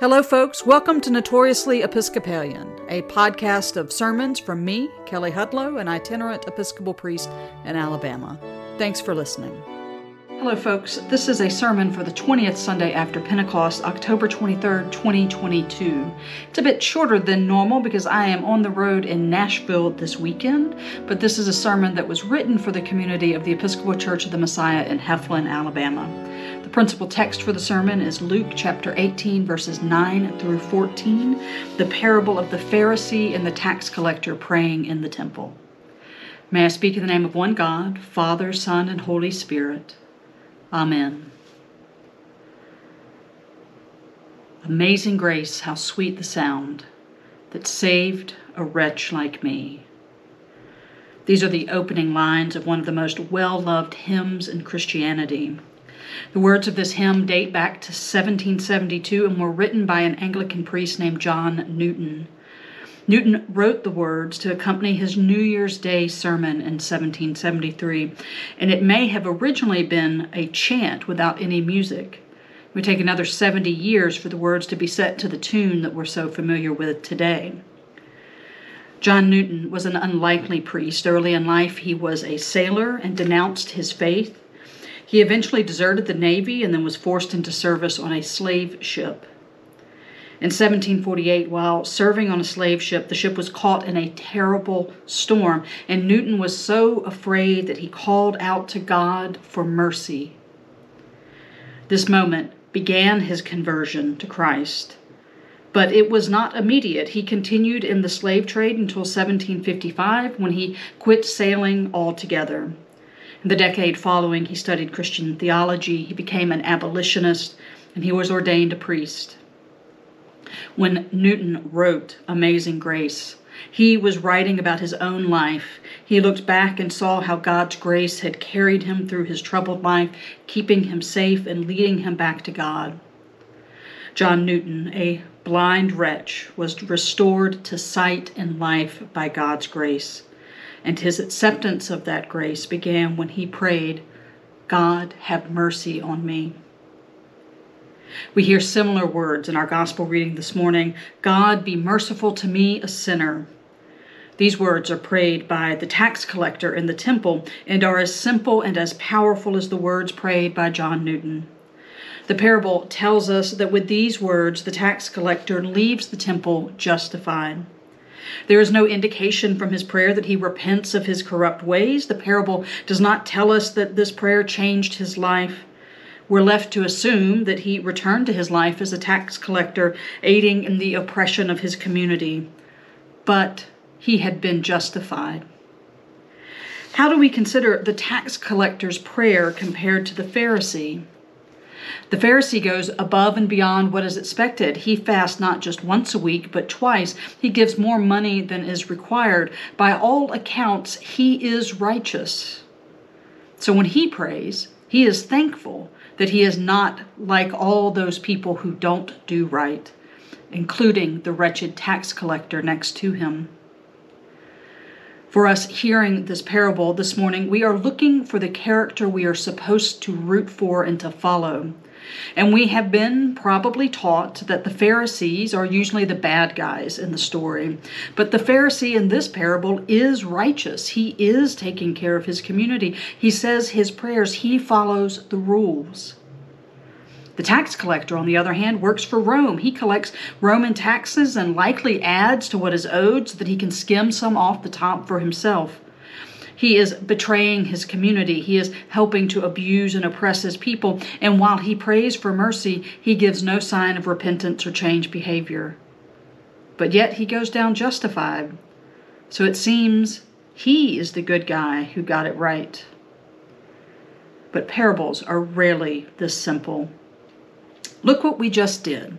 Hello, folks. Welcome to Notoriously Episcopalian, a podcast of sermons from me, Kelley Hudlow, an itinerant Episcopal priest in Alabama. Thanks for listening. Hello, folks. This is a sermon for the 20th Sunday after Pentecost, October 23rd, 2022. It's a bit shorter than normal because I am on the road in Nashville this weekend, but this is a sermon that was written for the community of the Episcopal Church of the Messiah in Heflin, Alabama. The principal text for the sermon is Luke chapter 18, verses 9 through 14, the parable of the Pharisee and the tax collector praying in the temple. May I speak in the name of one God, Father, Son, and Holy Spirit. Amen. Amazing grace, how sweet the sound that saved a wretch like me. These are the opening lines of one of the most well loved hymns in Christianity. The words of this hymn date back to 1772 and were written by an Anglican priest named John Newton. Newton wrote the words to accompany his New Year's Day sermon in 1773, and it may have originally been a chant without any music. It would take another 70 years for the words to be set to the tune that we're so familiar with today. John Newton was an unlikely priest. Early in life, he was a sailor and denounced his faith. He eventually deserted the Navy and then was forced into service on a slave ship. In 1748, while serving on a slave ship, the ship was caught in a terrible storm, and Newton was so afraid that he called out to God for mercy. This moment began his conversion to Christ. But it was not immediate. He continued in the slave trade until 1755 when he quit sailing altogether. In the decade following, he studied Christian theology, he became an abolitionist, and he was ordained a priest. When Newton wrote Amazing Grace, he was writing about his own life. He looked back and saw how God's grace had carried him through his troubled life, keeping him safe and leading him back to God. John Newton, a blind wretch, was restored to sight and life by God's grace and his acceptance of that grace began when he prayed, God, have mercy on me. We hear similar words in our gospel reading this morning God, be merciful to me, a sinner. These words are prayed by the tax collector in the temple and are as simple and as powerful as the words prayed by John Newton. The parable tells us that with these words, the tax collector leaves the temple justified. There is no indication from his prayer that he repents of his corrupt ways. The parable does not tell us that this prayer changed his life. We're left to assume that he returned to his life as a tax collector, aiding in the oppression of his community. But he had been justified. How do we consider the tax collector's prayer compared to the Pharisee? The Pharisee goes above and beyond what is expected. He fasts not just once a week, but twice. He gives more money than is required. By all accounts, he is righteous. So when he prays, he is thankful that he is not like all those people who don't do right, including the wretched tax collector next to him. For us hearing this parable this morning, we are looking for the character we are supposed to root for and to follow. And we have been probably taught that the Pharisees are usually the bad guys in the story. But the Pharisee in this parable is righteous. He is taking care of his community. He says his prayers, he follows the rules. The tax collector, on the other hand, works for Rome. He collects Roman taxes and likely adds to what is owed so that he can skim some off the top for himself. He is betraying his community. He is helping to abuse and oppress his people. And while he prays for mercy, he gives no sign of repentance or change behavior. But yet he goes down justified. So it seems he is the good guy who got it right. But parables are rarely this simple. Look what we just did.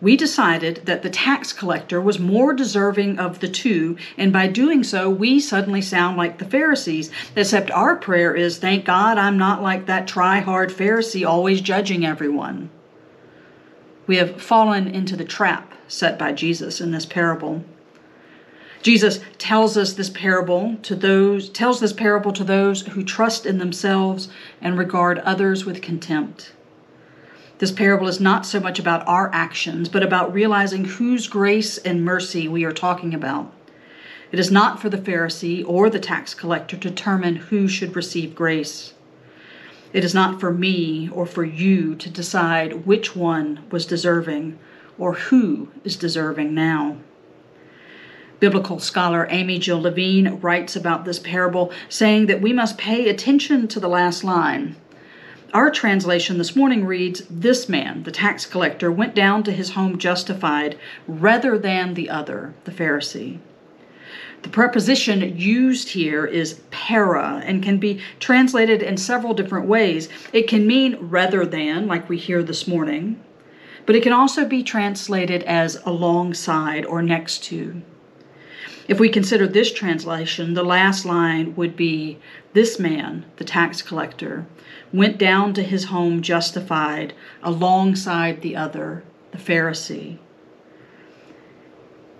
We decided that the tax collector was more deserving of the two, and by doing so, we suddenly sound like the Pharisees, except our prayer is, Thank God I'm not like that try hard Pharisee always judging everyone. We have fallen into the trap set by Jesus in this parable. Jesus tells us this parable to those tells this parable to those who trust in themselves and regard others with contempt. This parable is not so much about our actions, but about realizing whose grace and mercy we are talking about. It is not for the Pharisee or the tax collector to determine who should receive grace. It is not for me or for you to decide which one was deserving or who is deserving now. Biblical scholar Amy Jill Levine writes about this parable, saying that we must pay attention to the last line. Our translation this morning reads This man, the tax collector, went down to his home justified rather than the other, the Pharisee. The preposition used here is para and can be translated in several different ways. It can mean rather than, like we hear this morning, but it can also be translated as alongside or next to. If we consider this translation, the last line would be This man, the tax collector, went down to his home justified alongside the other, the Pharisee.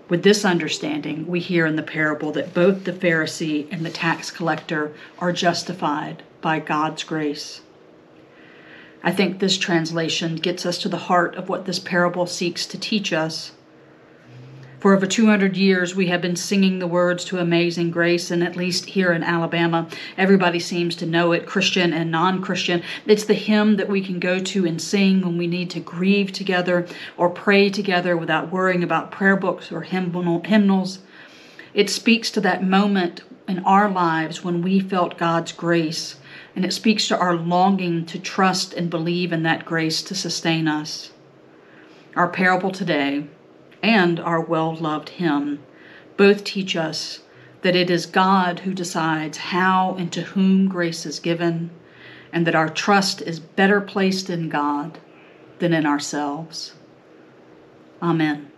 With this understanding, we hear in the parable that both the Pharisee and the tax collector are justified by God's grace. I think this translation gets us to the heart of what this parable seeks to teach us for over 200 years, we have been singing the words to Amazing Grace, and at least here in Alabama, everybody seems to know it, Christian and non Christian. It's the hymn that we can go to and sing when we need to grieve together or pray together without worrying about prayer books or hymnals. It speaks to that moment in our lives when we felt God's grace, and it speaks to our longing to trust and believe in that grace to sustain us. Our parable today and our well loved hymn both teach us that it is God who decides how and to whom grace is given, and that our trust is better placed in God than in ourselves. Amen.